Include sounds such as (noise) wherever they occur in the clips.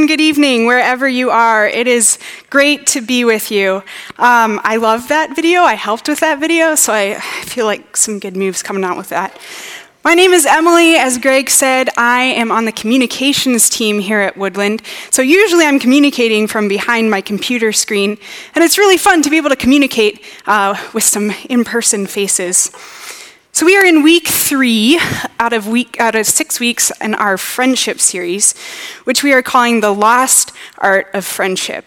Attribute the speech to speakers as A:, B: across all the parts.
A: afternoon, good evening, wherever you are. It is great to be with you. Um, I love that video. I helped with that video, so I feel like some good moves coming out with that. My name is Emily. As Greg said, I am on the communications team here at Woodland. So usually I'm communicating from behind my computer screen, and it's really fun to be able to communicate uh, with some in person faces. So we are in week three out of week out of six weeks in our friendship series, which we are calling the lost art of friendship.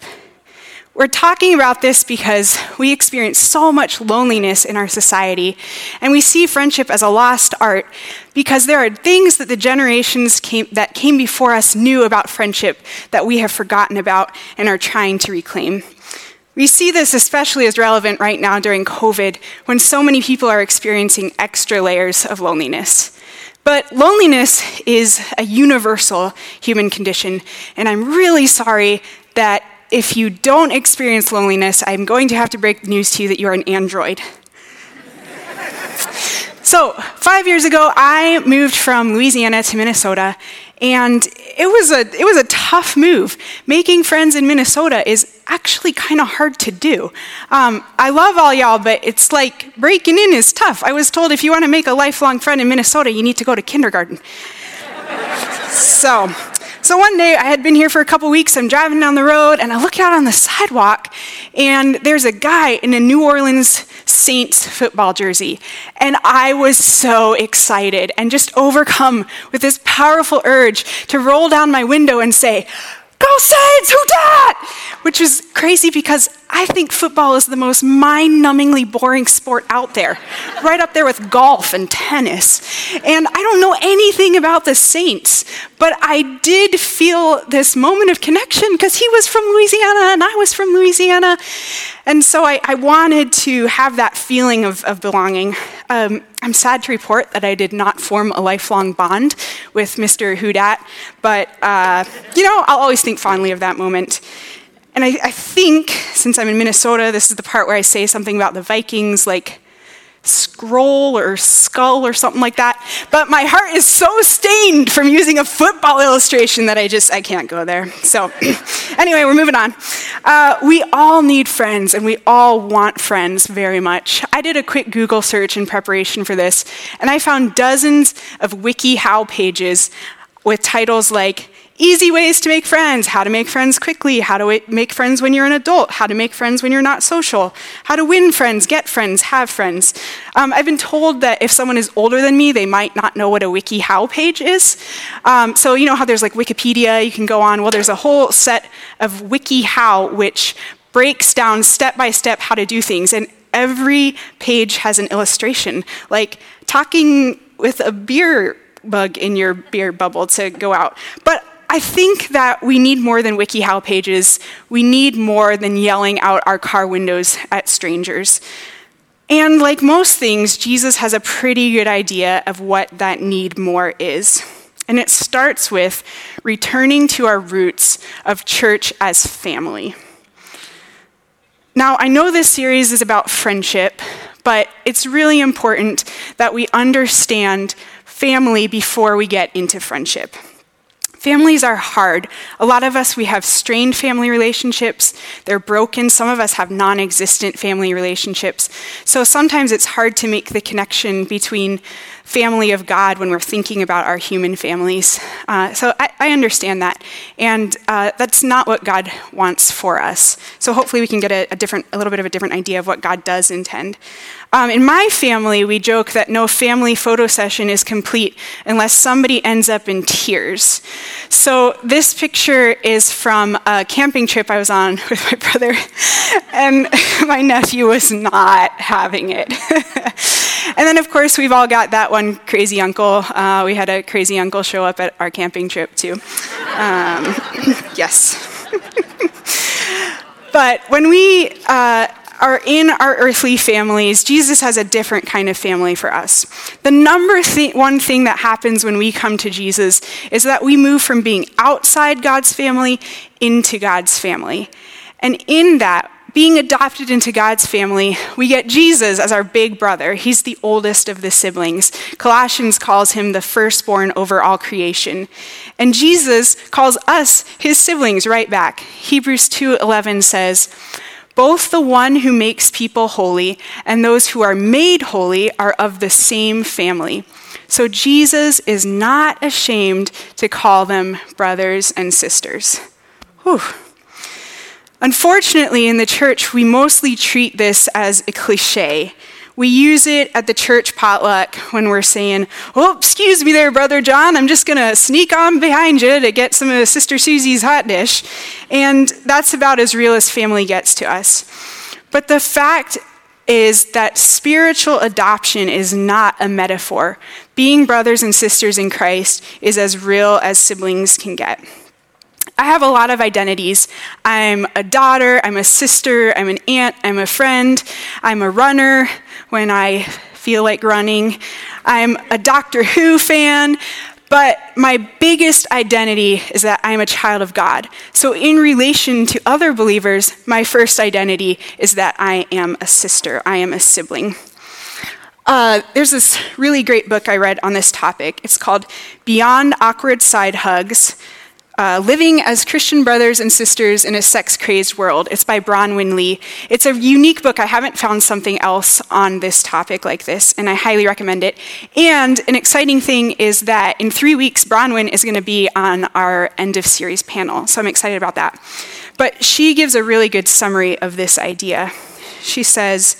A: We're talking about this because we experience so much loneliness in our society, and we see friendship as a lost art because there are things that the generations came, that came before us knew about friendship that we have forgotten about and are trying to reclaim. We see this especially as relevant right now during COVID when so many people are experiencing extra layers of loneliness. But loneliness is a universal human condition, and I'm really sorry that if you don't experience loneliness, I'm going to have to break the news to you that you're an android. So, five years ago, I moved from Louisiana to Minnesota, and it was a it was a tough move. Making friends in Minnesota is actually kind of hard to do. Um, I love all y'all, but it's like breaking in is tough. I was told if you want to make a lifelong friend in Minnesota, you need to go to kindergarten. so so one day, I had been here for a couple weeks. I'm driving down the road, and I look out on the sidewalk, and there's a guy in a New Orleans Saints football jersey. And I was so excited and just overcome with this powerful urge to roll down my window and say, Go Saints, who dat? Which is crazy because I think football is the most mind numbingly boring sport out there, right up there with golf and tennis. And I don't know anything about the Saints, but I did feel this moment of connection because he was from Louisiana and I was from Louisiana. And so I, I wanted to have that feeling of, of belonging. Um, I'm sad to report that I did not form a lifelong bond with Mr. Hudat, but uh, you know, I'll always think fondly of that moment. And I, I, think, since I'm in Minnesota, this is the part where I say something about the Vikings, like scroll or skull or something like that. But my heart is so stained from using a football illustration that I just, I can't go there. So, (clears throat) anyway, we're moving on. Uh, we all need friends and we all want friends very much. I did a quick Google search in preparation for this, and I found dozens of WikiHow pages with titles like Easy ways to make friends, how to make friends quickly, how to make friends when you're an adult, how to make friends when you're not social, how to win friends, get friends, have friends. Um, I've been told that if someone is older than me, they might not know what a WikiHow page is. Um, so, you know how there's like Wikipedia, you can go on. Well, there's a whole set of WikiHow which breaks down step by step how to do things. And every page has an illustration, like talking with a beer bug in your beer bubble to go out. But I think that we need more than WikiHow pages. We need more than yelling out our car windows at strangers. And like most things, Jesus has a pretty good idea of what that need more is. And it starts with returning to our roots of church as family. Now, I know this series is about friendship, but it's really important that we understand family before we get into friendship. Families are hard. A lot of us, we have strained family relationships. They're broken. Some of us have non existent family relationships. So sometimes it's hard to make the connection between family of God when we're thinking about our human families. Uh, so I, I, understand that. And uh, that's not what God wants for us. So hopefully we can get a, a, different, a little bit of a different idea of what God does intend. Um, in my family, we joke that no family photo session is complete unless somebody ends up in tears. So, this picture is from a camping trip I was on (laughs) with my brother, and (laughs) my nephew was not having it. (laughs) and then, of course, we've all got that one crazy uncle. Uh, we had a crazy uncle show up at our camping trip, too. Um, (laughs) yes. (laughs) but when we uh, are in our earthly families, Jesus has a different kind of family for us. The number th- one thing that happens when we come to Jesus is that we move from being outside God's family into God's family. And in that, being adopted into God's family, we get Jesus as our big brother. He's the oldest of the siblings. Colossians calls him the firstborn over all creation. And Jesus calls us his siblings right back. Hebrews 2:11 says, both the one who makes people holy and those who are made holy are of the same family. So Jesus is not ashamed to call them brothers and sisters. Whew. Unfortunately, in the church, we mostly treat this as a cliche. We use it at the church potluck when we're saying, Oh, excuse me there, Brother John, I'm just going to sneak on behind you to get some of Sister Susie's hot dish. And that's about as real as family gets to us. But the fact is that spiritual adoption is not a metaphor. Being brothers and sisters in Christ is as real as siblings can get. I have a lot of identities. I'm a daughter, I'm a sister, I'm an aunt, I'm a friend, I'm a runner when I feel like running, I'm a Doctor Who fan, but my biggest identity is that I'm a child of God. So, in relation to other believers, my first identity is that I am a sister, I am a sibling. Uh, there's this really great book I read on this topic. It's called Beyond Awkward Side Hugs uh, Living as Christian Brothers and Sisters in a Sex Crazed World. It's by Bronwyn Lea. It's a unique book. I haven't found something else on this topic like this, and I highly recommend it. And an exciting thing is that in three weeks, Bronwyn is going to be on our end of series panel, so I'm excited about that. But she gives a really good summary of this idea. She says,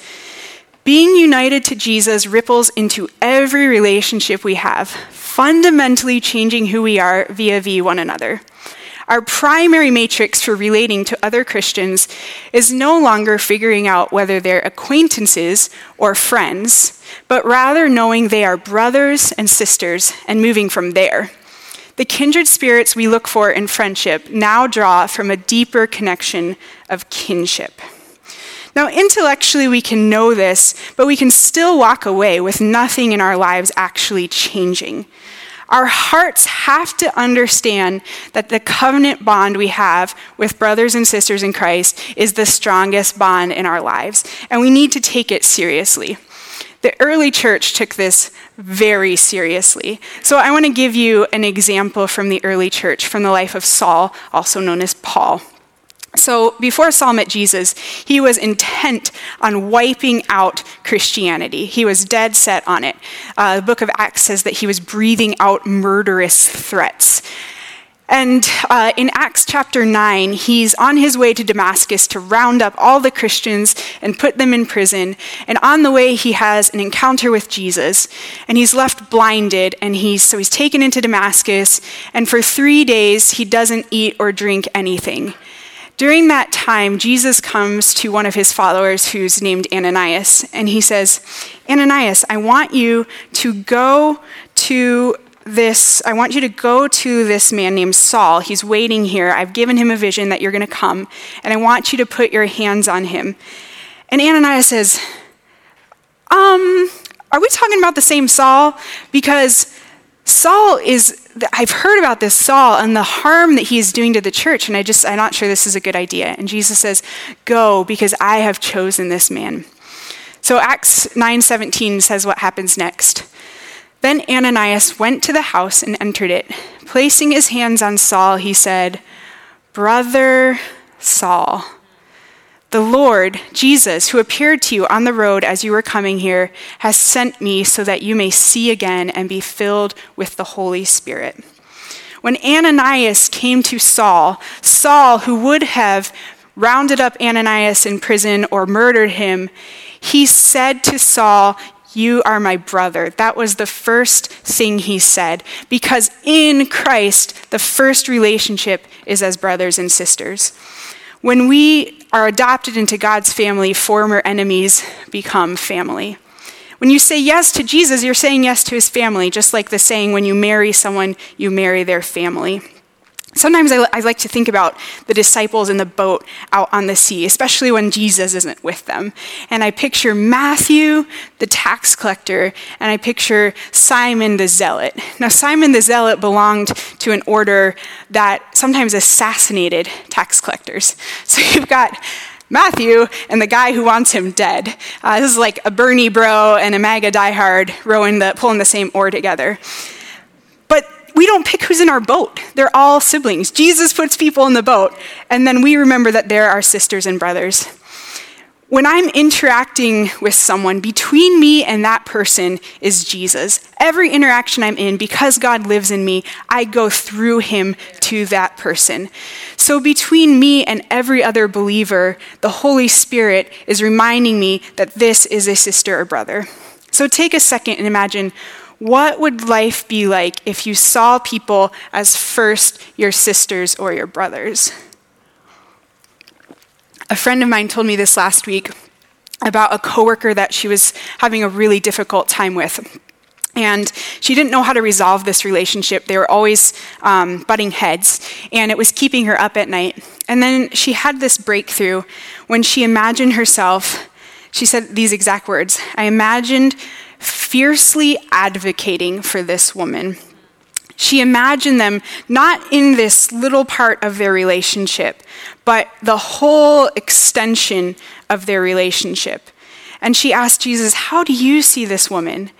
A: being united to Jesus ripples into every relationship we have, fundamentally changing who we are via v one another. Our primary matrix for relating to other Christians is no longer figuring out whether they're acquaintances or friends, but rather knowing they are brothers and sisters and moving from there. The kindred spirits we look for in friendship now draw from a deeper connection of kinship. Now, intellectually, we can know this, but we can still walk away with nothing in our lives actually changing. Our hearts have to understand that the covenant bond we have with brothers and sisters in Christ is the strongest bond in our lives, and we need to take it seriously. The early church took this very seriously. So I want to give you an example from the early church, from the life of Saul, also known as Paul. So, before Saul met Jesus, he was intent on wiping out Christianity. He was dead set on it. Uh, the book of Acts says that he was breathing out murderous threats. And uh, in Acts chapter 9, he's on his way to Damascus to round up all the Christians and put them in prison. And on the way, he has an encounter with Jesus. And he's left blinded. And he's, so he's taken into Damascus. And for three days, he doesn't eat or drink anything. During that time, Jesus comes to one of his followers who's named Ananias, and he says, Ananias, I want you to go to this, I want you to go to this man named Saul. He's waiting here. I've given him a vision that you're going to come, and I want you to put your hands on him. And Ananias says, Um, are we talking about the same Saul? Because Saul is, I've heard about this Saul and the harm that he's doing to the church, and I just, I'm not sure this is a good idea. And Jesus says, Go, because I have chosen this man. So Acts 9:17 says what happens next. Then Ananias went to the house and entered it. Placing his hands on Saul, he said, Brother Saul. The Lord, Jesus, who appeared to you on the road as you were coming here, has sent me so that you may see again and be filled with the Holy Spirit. When Ananias came to Saul, Saul, who would have rounded up Ananias in prison or murdered him, he said to Saul, You are my brother. That was the first thing he said, because in Christ, the first relationship is as brothers and sisters. When we are adopted into God's family, former enemies become family. When you say yes to Jesus, you're saying yes to his family, just like the saying, when you marry someone, you marry their family. Sometimes I, I, like to think about the disciples in the boat out on the sea, especially when Jesus isn't with them. And I picture Matthew, the tax collector, and I picture Simon the zealot. Now, Simon the zealot belonged to an order that sometimes assassinated tax collectors. (laughs) So you've got Matthew and the guy who wants him dead. Uh, this is like a Bernie bro and a MAGA diehard rowing the, pulling the same oar together. We don't pick who's in our boat. They're all siblings. Jesus puts people in the boat, and then we remember that they're our sisters and brothers. When I'm interacting with someone, between me and that person is Jesus. Every interaction I'm in, because God lives in me, I go through him to that person. So between me and every other believer, the Holy Spirit is reminding me that this is a sister or brother. So take a second and imagine what would life be like if you saw people as first your sisters or your brothers? A friend of mine told me this last week about a coworker that she was having a really difficult time with. And she didn't know how to resolve this relationship. They were always um, butting heads, and it was keeping her up at night. And then she had this breakthrough when she imagined herself. She said these exact words I imagined fiercely advocating for this woman she imagined them not in this little part of their relationship, but the whole extension of their relationship. And she asked Jesus, How do you see this woman?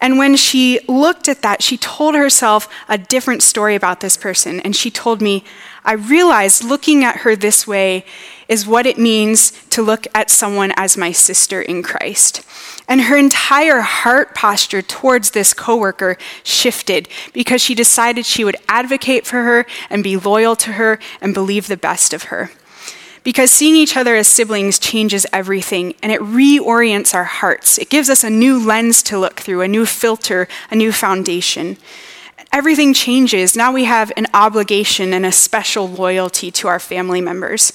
A: And when she looked at that, she told herself a different story about this person. And she told me, I realized looking at her this way is what it means to look at someone as my sister in Christ. And her entire heart posture towards this coworker shifted because she decided she would advocate for her and be loyal to her and believe the best of her. Because seeing each other as siblings changes everything and it reorients our hearts. It gives us a new lens to look through, a new filter, a new foundation. Everything changes. Now we have an obligation and a special loyalty to our family members.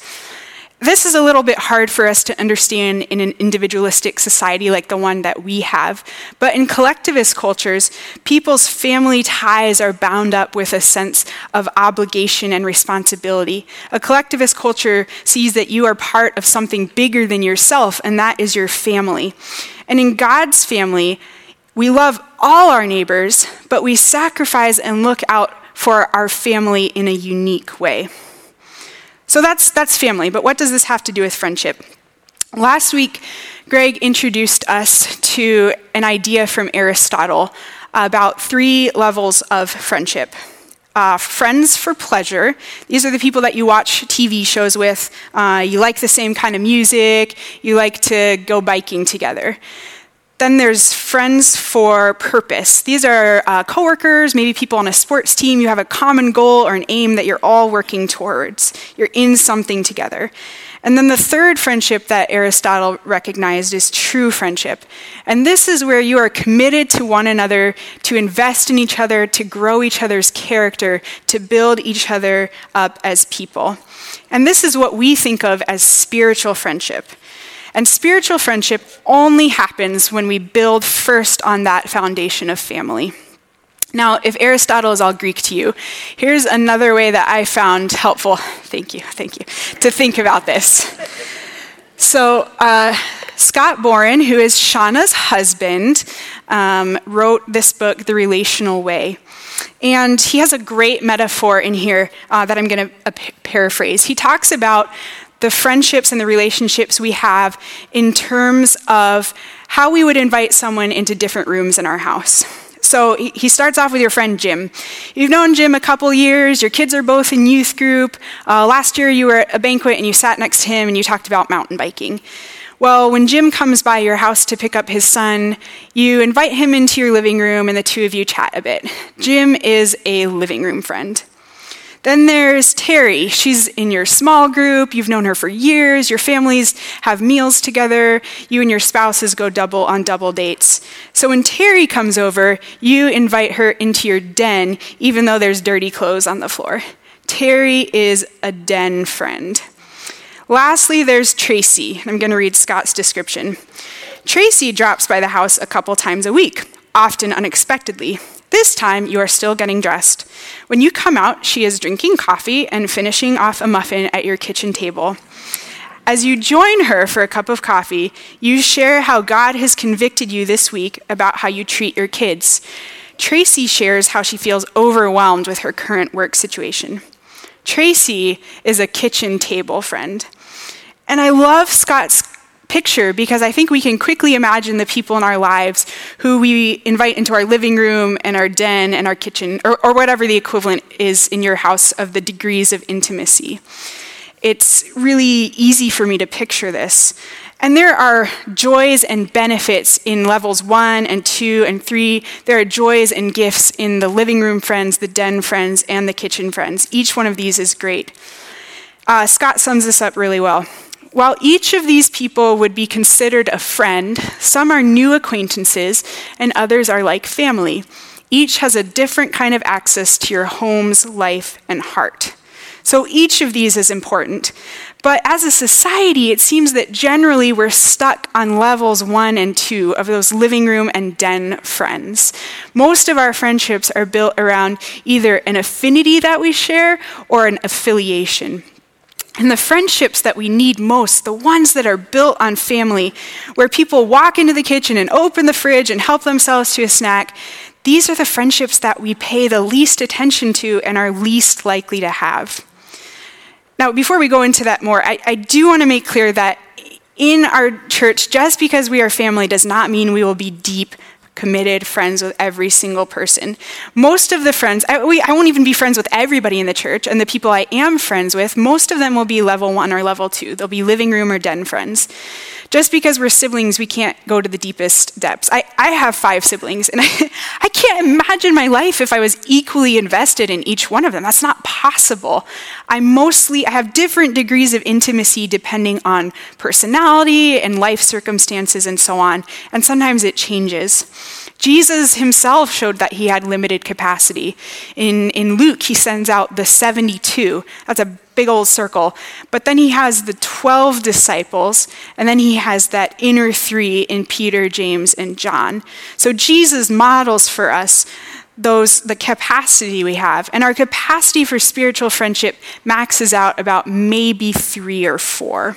A: This is a little bit hard for us to understand in an individualistic society like the one that we have. But in collectivist cultures, people's family ties are bound up with a sense of obligation and responsibility. A collectivist culture sees that you are part of something bigger than yourself, and that is your family. And in God's family, we love all our neighbors, but we sacrifice and look out for our family in a unique way. So that's, that's family, but what does this have to do with friendship? Last week, Greg introduced us to an idea from Aristotle about three levels of friendship. Uh, friends for pleasure. These are the people that you watch TV shows with. Uh, you like the same kind of music. You like to go biking together. Then there's friends for purpose. These are uh, coworkers, maybe people on a sports team. You have a common goal or an aim that you're all working towards. You're in something together. And then the third friendship that Aristotle recognized is true friendship. And this is where you are committed to one another, to invest in each other, to grow each other's character, to build each other up as people. And this is what we think of as spiritual friendship. And spiritual friendship only happens when we build first on that foundation of family. Now, if Aristotle is all Greek to you, here's another way that I found helpful. Thank you, thank you, to think about this. So, uh, Scott Boren, who is Shauna's husband, um, wrote this book, The Relational Way. And he has a great metaphor in here uh, that I'm going to uh, paraphrase. He talks about the friendships and the relationships we have in terms of how we would invite someone into different rooms in our house. So he starts off with your friend Jim. You've known Jim a couple years, your kids are both in youth group. Uh, last year you were at a banquet and you sat next to him and you talked about mountain biking. Well, when Jim comes by your house to pick up his son, you invite him into your living room and the two of you chat a bit. Jim is a living room friend. Then there's Terry. She's in your small group. You've known her for years. Your families have meals together. You and your spouses go double on double dates. So when Terry comes over, you invite her into your den, even though there's dirty clothes on the floor. Terry is a den friend. Lastly, there's Tracy. I'm going to read Scott's description. Tracy drops by the house a couple times a week, often unexpectedly. This time, you are still getting dressed. When you come out, she is drinking coffee and finishing off a muffin at your kitchen table. As you join her for a cup of coffee, you share how God has convicted you this week about how you treat your kids. Tracy shares how she feels overwhelmed with her current work situation. Tracy is a kitchen table friend. And I love Scott's picture because I think we can quickly imagine the people in our lives who we invite into our living room and our den and our kitchen, or, or whatever the equivalent is in your house of the degrees of intimacy. It's really easy for me to picture this. And there are joys and benefits in levels one and two and three. There are joys and gifts in the living room friends, the den friends, and the kitchen friends. Each one of these is great. Uh, Scott sums this up really well. While each of these people would be considered a friend, some are new acquaintances and others are like family. Each has a different kind of access to your home's life and heart. So each of these is important. But as a society, it seems that generally we're stuck on levels one and two of those living room and den friends. Most of our friendships are built around either an affinity that we share or an affiliation. And the friendships that we need most, the ones that are built on family, where people walk into the kitchen and open the fridge and help themselves to a snack, these are the friendships that we pay the least attention to and are least likely to have. Now, before we go into that more, I, I do want to make clear that in our church, just because we are family does not mean we will be deep committed friends with every single person. Most of the friends, I, we, I, won't even be friends with everybody in the church, and the people I am friends with, most of them will be level one or level two. They'll be living room or den friends. Just because we're siblings, we can't go to the deepest depths. I, I have five siblings, and (laughs) I, I can't imagine my life if I was equally invested in each one of them. That's not possible. I mostly I have different degrees of intimacy depending on personality and life circumstances and so on, and sometimes it changes. Jesus himself showed that he had limited capacity. In, in Luke, he sends out the 72. That's a big old circle. But then he has the 12 disciples, and then he has that inner three in Peter, James, and John. So Jesus models for us those the capacity we have and our capacity for spiritual friendship maxes out about maybe 3 or 4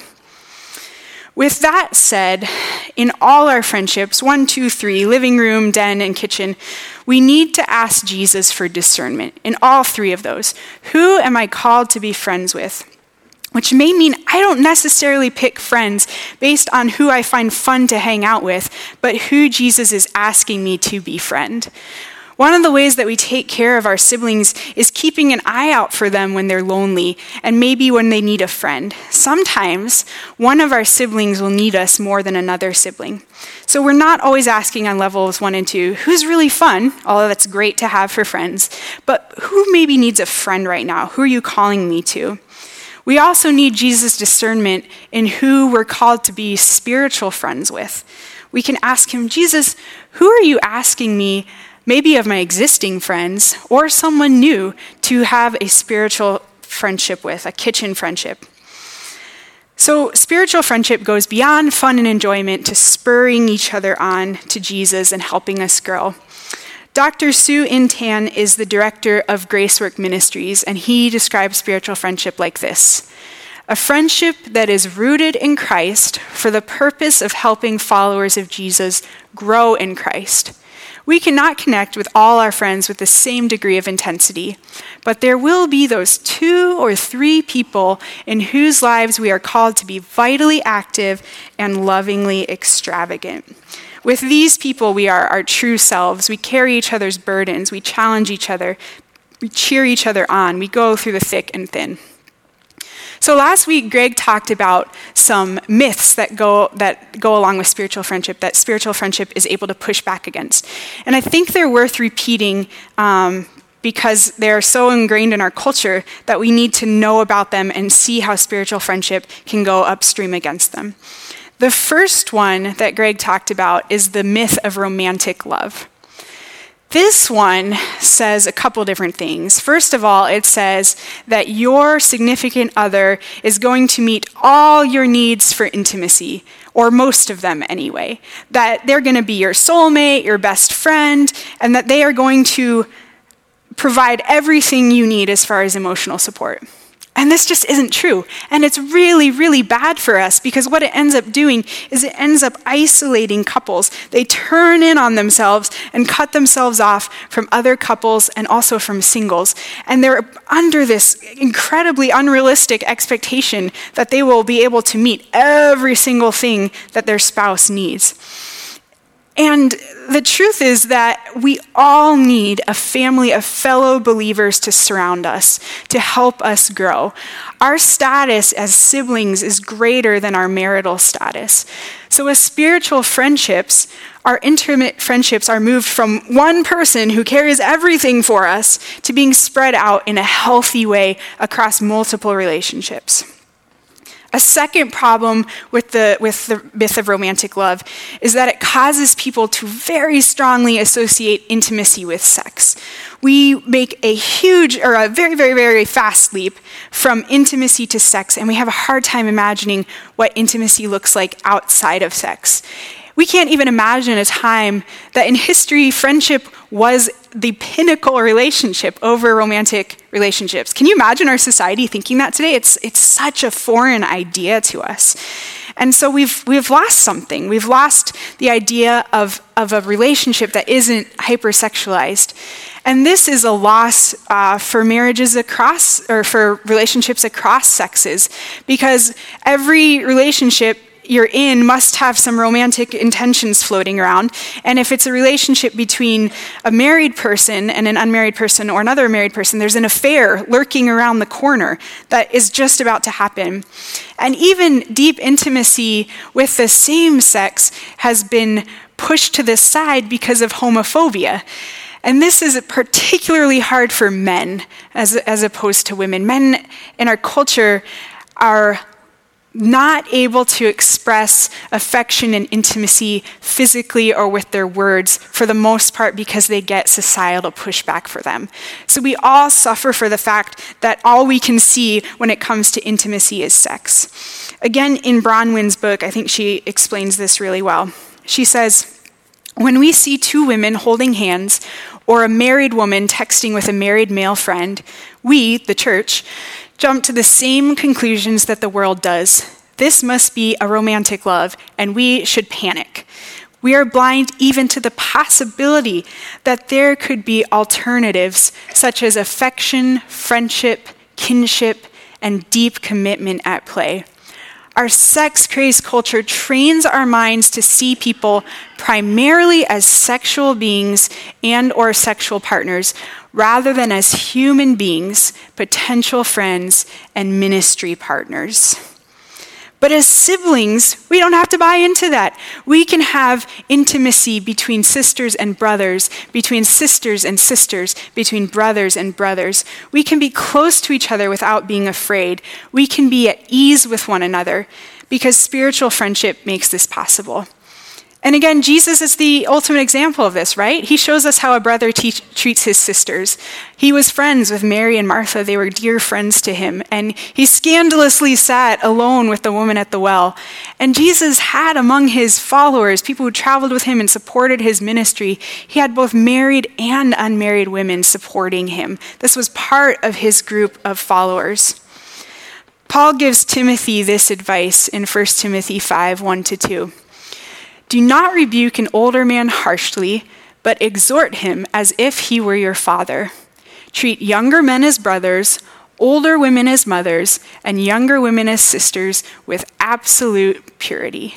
A: with that said, in all our friendships, one, two, three, living room, den, and kitchen, we need to ask Jesus for discernment in all three of those. Who am I called to be friends with? Which may mean I don't necessarily pick friends based on who I find fun to hang out with, but who Jesus is asking me to befriend. One of the ways that we take care of our siblings is keeping an eye out for them when they're lonely and maybe when they need a friend. Sometimes one of our siblings will need us more than another sibling. So we're not always asking on levels one and two, who's really fun, although that's great to have for friends, but who maybe needs a friend right now? Who are you calling me to? We also need Jesus' discernment in who we're called to be spiritual friends with. We can ask him, Jesus, who are you asking me maybe of my existing friends or someone new to have a spiritual friendship with, a kitchen friendship. So, spiritual friendship goes beyond fun and enjoyment to spurring each other on to Jesus and helping us grow. Dr. Soo-Inn Tan is the director of Gracework Ministries, and he describes spiritual friendship like this a friendship that is rooted in Christ for the purpose of helping followers of Jesus grow in Christ. We cannot connect with all our friends with the same degree of intensity, but there will be those two or three people in whose lives we are called to be vitally active and lovingly extravagant. With these people, we are our true selves. We carry each other's burdens. We challenge each other. We cheer each other on. We go through the thick and thin. So last week, Greg talked about some myths that go, that go along with spiritual friendship, that spiritual friendship is able to push back against. And I think they're worth repeating um, because they're so ingrained in our culture that we need to know about them and see how spiritual friendship can go upstream against them. The first one that Greg talked about is the myth of romantic love. This one says a couple different things. First of all, it says that your significant other is going to meet all your needs for intimacy, or most of them anyway. That they're going to be your soulmate, your best friend, and that they are going to provide everything you need as far as emotional support. And this just isn't true. And it's really, really bad for us because what it ends up doing is it ends up isolating couples. They turn in on themselves and cut themselves off from other couples and also from singles. And they're under this incredibly unrealistic expectation that they will be able to meet every single thing that their spouse needs. And the truth is that we all need a family of fellow believers to surround us, to help us grow. Our status as siblings is greater than our marital status. So, as spiritual friendships, our intimate friendships are moved from one person who carries everything for us to being spread out in a healthy way across multiple relationships. A second problem with the, with the myth of romantic love is that it causes people to very strongly associate intimacy with sex. We make a huge, or a very, very, very fast leap from intimacy to sex, and we have a hard time imagining what intimacy looks like outside of sex. We can't even imagine a time that in history friendship was the pinnacle relationship over romantic relationships. Can you imagine our society thinking that today? It's, it's such a foreign idea to us. And so we've, we've lost something. We've lost the idea of, of a relationship that isn't hypersexualized. And this is a loss uh, for marriages across, or for relationships across sexes, because every relationship you're in must have some romantic intentions floating around. And if it's a relationship between a married person and an unmarried person or another married person, there's an affair lurking around the corner that is just about to happen. And even deep intimacy with the same sex has been pushed to the side because of homophobia. And this is particularly hard for men as, as opposed to women. Men in our culture are not able to express affection and intimacy physically or with their words for the most part because they get societal pushback for them. So we all suffer for the fact that all we can see when it comes to intimacy is sex. Again, in Bronwyn's book, I think she explains this really well. She says, when we see two women holding hands or a married woman texting with a married male friend, we, the church, jump to the same conclusions that the world does. This must be a romantic love, and we should panic. We are blind even to the possibility that there could be alternatives such as affection, friendship, kinship, and deep commitment at play. Our sex crazed culture trains our minds to see people primarily as sexual beings and or sexual partners rather than as human beings, potential friends, and ministry partners. But as siblings, we don't have to buy into that. We can have intimacy between sisters and brothers, between sisters and sisters, between brothers and brothers. We can be close to each other without being afraid. We can be at ease with one another because spiritual friendship makes this possible. And again, Jesus is the ultimate example of this, right? He shows us how a brother te- treats his sisters. He was friends with Mary and Martha, they were dear friends to him. And he scandalously sat alone with the woman at the well. And Jesus had among his followers, people who traveled with him and supported his ministry, he had both married and unmarried women supporting him. This was part of his group of followers. Paul gives Timothy this advice in 1 Timothy 5 1 to 2. Do not rebuke an older man harshly, but exhort him as if he were your father. Treat younger men as brothers, older women as mothers, and younger women as sisters with absolute purity.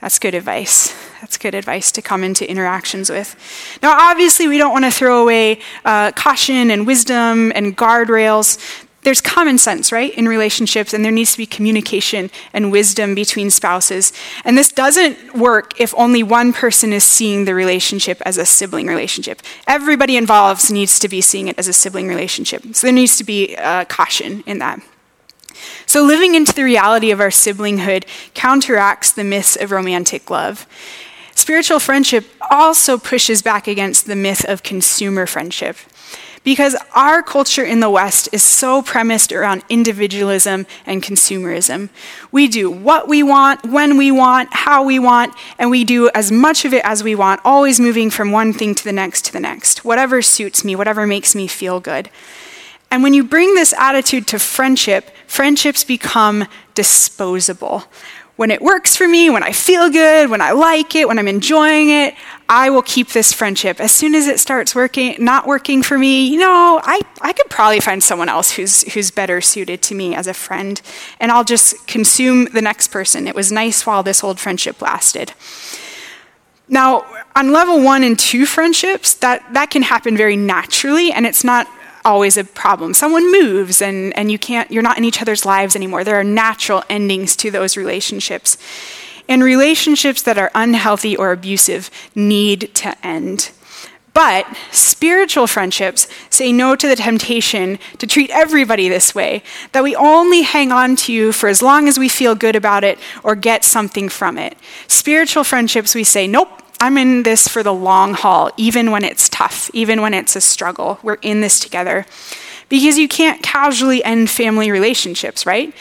A: That's good advice. That's good advice to come into interactions with. Now, obviously, we don't want to throw away uh, caution and wisdom and guardrails there's common sense, right, in relationships, and there needs to be communication and wisdom between spouses. And this doesn't work if only one person is seeing the relationship as a sibling relationship. Everybody involved needs to be seeing it as a sibling relationship. So there needs to be uh, caution in that. So, living into the reality of our siblinghood counteracts the myths of romantic love. Spiritual friendship also pushes back against the myth of consumer friendship. Because our culture in the West is so premised around individualism and consumerism. We do what we want, when we want, how we want, and we do as much of it as we want, always moving from one thing to the next to the next, whatever suits me, whatever makes me feel good. And when you bring this attitude to friendship, friendships become disposable. When it works for me, when I feel good, when I like it, when I'm enjoying it, I will keep this friendship. As soon as it starts working, not working for me, you know, I, I could probably find someone else who's, who's better suited to me as a friend, and I'll just consume the next person. It was nice while this old friendship lasted. Now, on level one and two friendships, that, that can happen very naturally, and it's not always a problem. Someone moves and, and you can't, you're not in each other's lives anymore. There are natural endings to those relationships. And relationships that are unhealthy or abusive need to end. But spiritual friendships say no to the temptation to treat everybody this way, that we only hang on to you for as long as we feel good about it or get something from it. Spiritual friendships, we say, nope, I'm in this for the long haul, even when it's tough, even when it's a struggle. We're in this together. Because you can't casually end family relationships, right?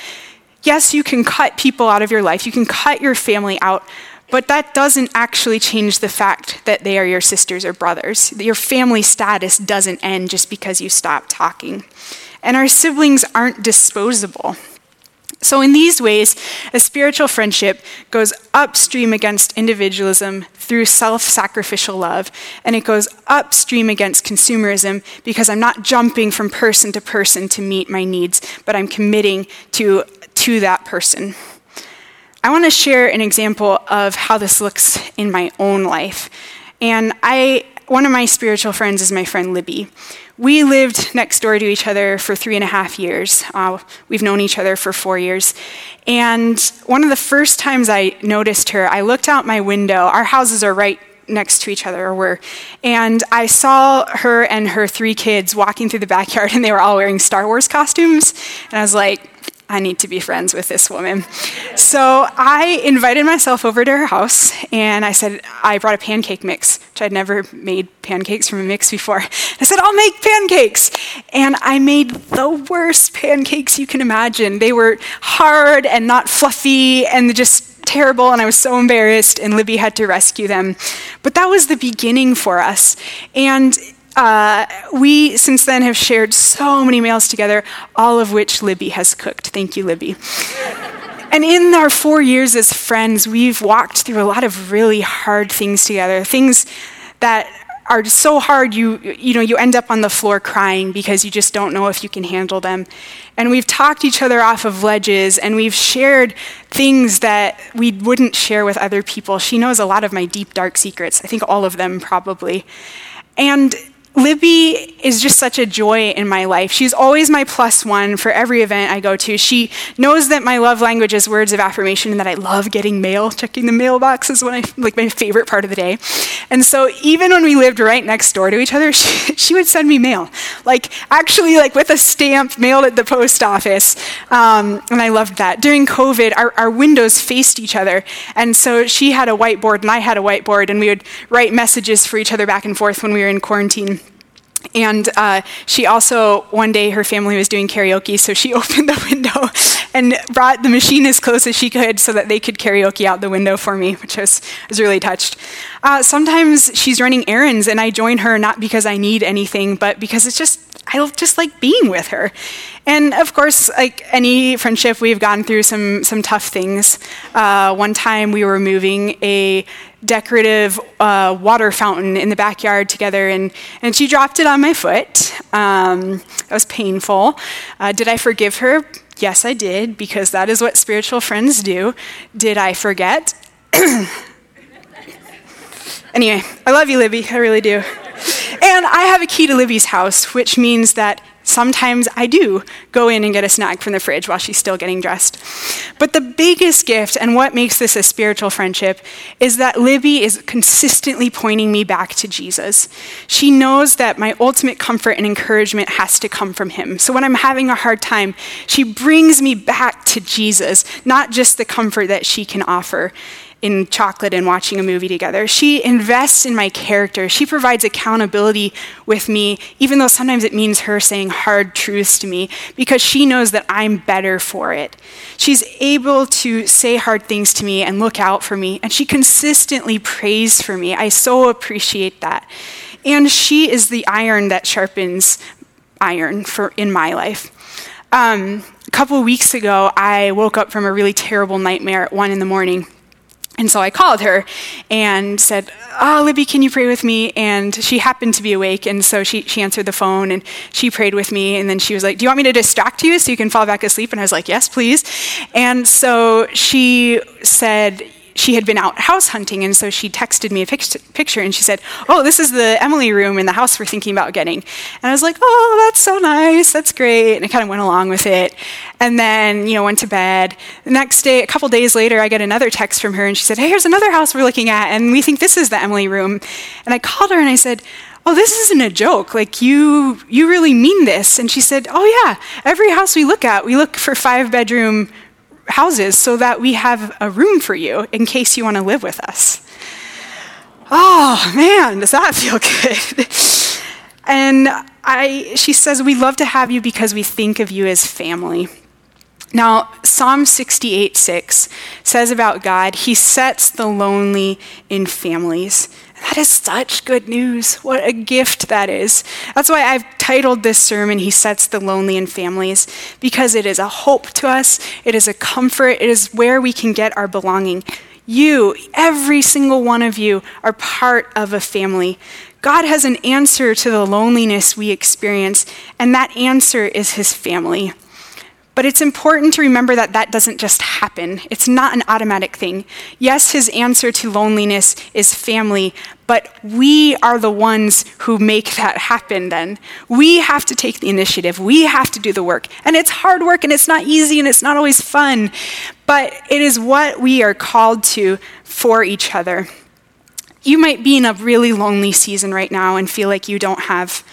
A: Yes, you can cut people out of your life, you can cut your family out, but that doesn't actually change the fact that they are your sisters or brothers. Your family status doesn't end just because you stop talking. And our siblings aren't disposable. So, in these ways, a spiritual friendship goes upstream against individualism through self sacrificial love, and it goes upstream against consumerism because I'm not jumping from person to person to meet my needs, but I'm committing to, to that person. I want to share an example of how this looks in my own life. And I, one of my spiritual friends is my friend Libby. We lived next door to each other for three and a half years. Uh, we've known each other for four years. And one of the first times I noticed her, I looked out my window. Our houses are right next to each other, were. And I saw her and her three kids walking through the backyard, and they were all wearing Star Wars costumes. And I was like, I need to be friends with this woman. So I invited myself over to her house and I said, I brought a pancake mix, which I'd never made pancakes from a mix before. I said, I'll make pancakes. And I made the worst pancakes you can imagine. They were hard and not fluffy and just terrible, and I was so embarrassed, and Libby had to rescue them. But that was the beginning for us. And uh, we, since then, have shared so many meals together, all of which Libby has cooked. Thank you, Libby. and in our four years as friends, we've walked through a lot of really hard things together, things that are so hard you you know you end up on the floor crying because you just don't know if you can handle them and we've talked each other off of ledges and we've shared things that we wouldn't share with other people she knows a lot of my deep dark secrets i think all of them probably and Libby is just such a joy in my life. She's always my plus one for every event I go to. She knows that my love language is words of affirmation and that I love getting mail. Checking the mailbox is one I, like my favorite part of the day. And so even when we lived right next door to each other, (laughs) she, she would send me mail, like actually like with a stamp mailed at the post office. Um, and I loved that. During COVID, our, our windows faced each other, and so she had a whiteboard and I had a whiteboard, and we would write messages for each other back and forth when we were in quarantine. And uh, she also, one day, her family was doing karaoke, so she (laughs) opened the window and brought the machine as close as she could so that they could karaoke out the window for me, which I was, was really touched. Uh, sometimes she's running errands, and I join her not because I need anything, but because it's just, I just like being with her. And of course, like any friendship, we've gone through some, some tough things. Uh, one time we were moving a decorative uh, water fountain in the backyard together, and, and she dropped it on my foot. Um, that was painful. Uh, did I forgive her? Yes, I did, because that is what spiritual friends do. Did I forget? (coughs) anyway, I love you, Libby. I really do. And I have a key to Libby's house, which means that sometimes I do go in and get a snack from the fridge while she's still getting dressed. But the biggest gift, and what makes this a spiritual friendship, is that Libby is consistently pointing me back to Jesus. She knows that my ultimate comfort and encouragement has to come from Him. So when I'm having a hard time, she brings me back to Jesus, not just the comfort that she can offer in chocolate and watching a movie together. She invests in my character. She provides accountability with me, even though sometimes it means her saying hard truths to me, because she knows that I'm better for it. She's able to say hard things to me and look out for me, and she consistently prays for me. I so appreciate that. And she is the iron that sharpens iron for in my life. Um, a couple weeks ago, I woke up from a really terrible nightmare at one in the morning. And so I called her and said, Oh, Libby, can you pray with me? And she happened to be awake. And so she, she answered the phone and she prayed with me. And then she was like, Do you want me to distract you so you can fall back asleep? And I was like, Yes, please. And so she said, she had been out house hunting, and so she texted me a picture and she said, Oh, this is the Emily room in the house we're thinking about getting. And I was like, Oh, that's so nice. That's great. And I kind of went along with it. And then, you know, went to bed. The next day, a couple days later, I get another text from her and she said, Hey, here's another house we're looking at, and we think this is the Emily room. And I called her and I said, oh this isn't a joke like you you really mean this and she said oh yeah every house we look at we look for five bedroom houses so that we have a room for you in case you want to live with us. Oh man, does that (laughs) feel good? and I, she says, We love to have you because we think of you as family. Now, Psalm 68 6 says about God, He sets the lonely in families. That is such good news. What a gift that is. That's why I've titled this sermon, He Sets the Lonely in Families, because it is a hope to us, it is a comfort, it is where we can get our belonging. You, every single one of you, are part of a family. God has an answer to the loneliness we experience, and that answer is His family. But it's important to remember that that doesn't just happen. It's not an automatic thing. Yes, his answer to loneliness is family, but we are the ones who make that happen then. We have to take the initiative. We have to do the work. And it's hard work and it's not easy and it's not always fun, but it is what we are called to for each other. You might be in a really lonely season right now and feel like you don't have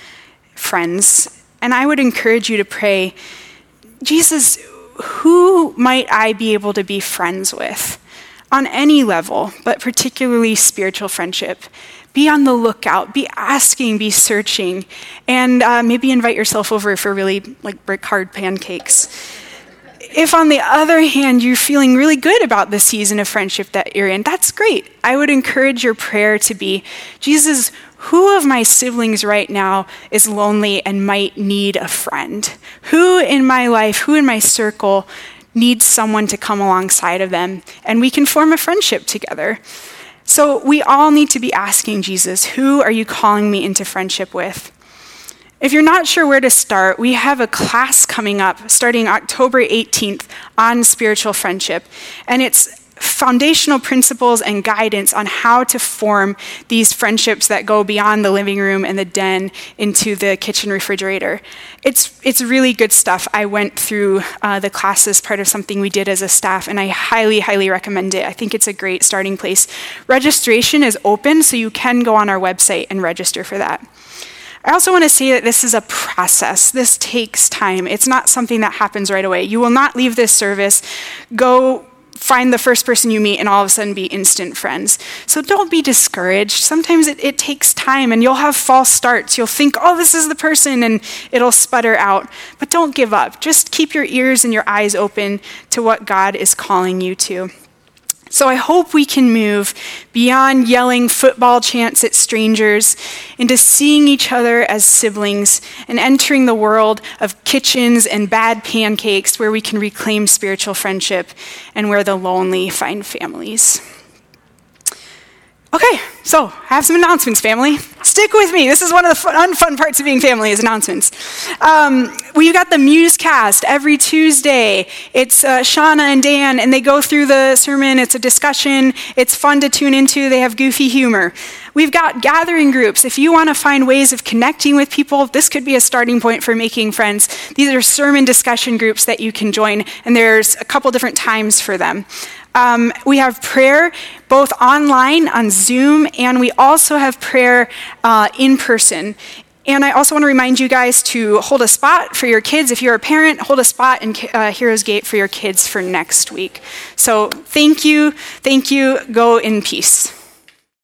A: friends. And I would encourage you to pray Jesus, who might I be able to be friends with on any level, but particularly spiritual friendship? Be on the lookout, be asking, be searching, and uh, maybe invite yourself over for really like brick hard pancakes. If, on the other hand, you're feeling really good about the season of friendship that you're in, that's great. I would encourage your prayer to be Jesus, who of my siblings right now is lonely and might need a friend? Who in my life, who in my circle needs someone to come alongside of them? And we can form a friendship together. So we all need to be asking Jesus, who are you calling me into friendship with? If you're not sure where to start, we have a class coming up starting October 18th on spiritual friendship. And it's foundational principles and guidance on how to form these friendships that go beyond the living room and the den into the kitchen refrigerator. It's, it's really good stuff. I went through uh, the class as part of something we did as a staff, and I highly, highly recommend it. I think it's a great starting place. Registration is open, so you can go on our website and register for that. I also want to say that this is a process. This takes time. It's not something that happens right away. You will not leave this service, go find the first person you meet and all of a sudden be instant friends. So don't be discouraged. Sometimes it, it, takes time and you'll have false starts. You'll think, oh, this is the person, and it'll sputter out. But don't give up. Just keep your ears and your eyes open to what God is calling you to. So I hope we can move beyond yelling football chants at strangers into seeing each other as siblings and entering the world of kitchens and bad pancakes where we can reclaim spiritual friendship and where the lonely find families. Okay, so I have some announcements, family. Stick with me. This is one of the fun, unfun parts of being family is announcements. Um, we've got the Musecast every Tuesday. It's uh, Shauna and Dan, and they go through the sermon. It's a discussion. It's fun to tune into. They have goofy humor. We've got gathering groups. If you want to find ways of connecting with people, this could be a starting point for making friends. These are sermon discussion groups that you can join, and there's a couple different times for them. Um, we have prayer both online on Zoom, and we also have prayer uh, in person. And I also want to remind you guys to hold a spot for your kids. If you're a parent, hold a spot in uh, Heroes Gate for your kids for next week. So thank you, thank you. Go in peace.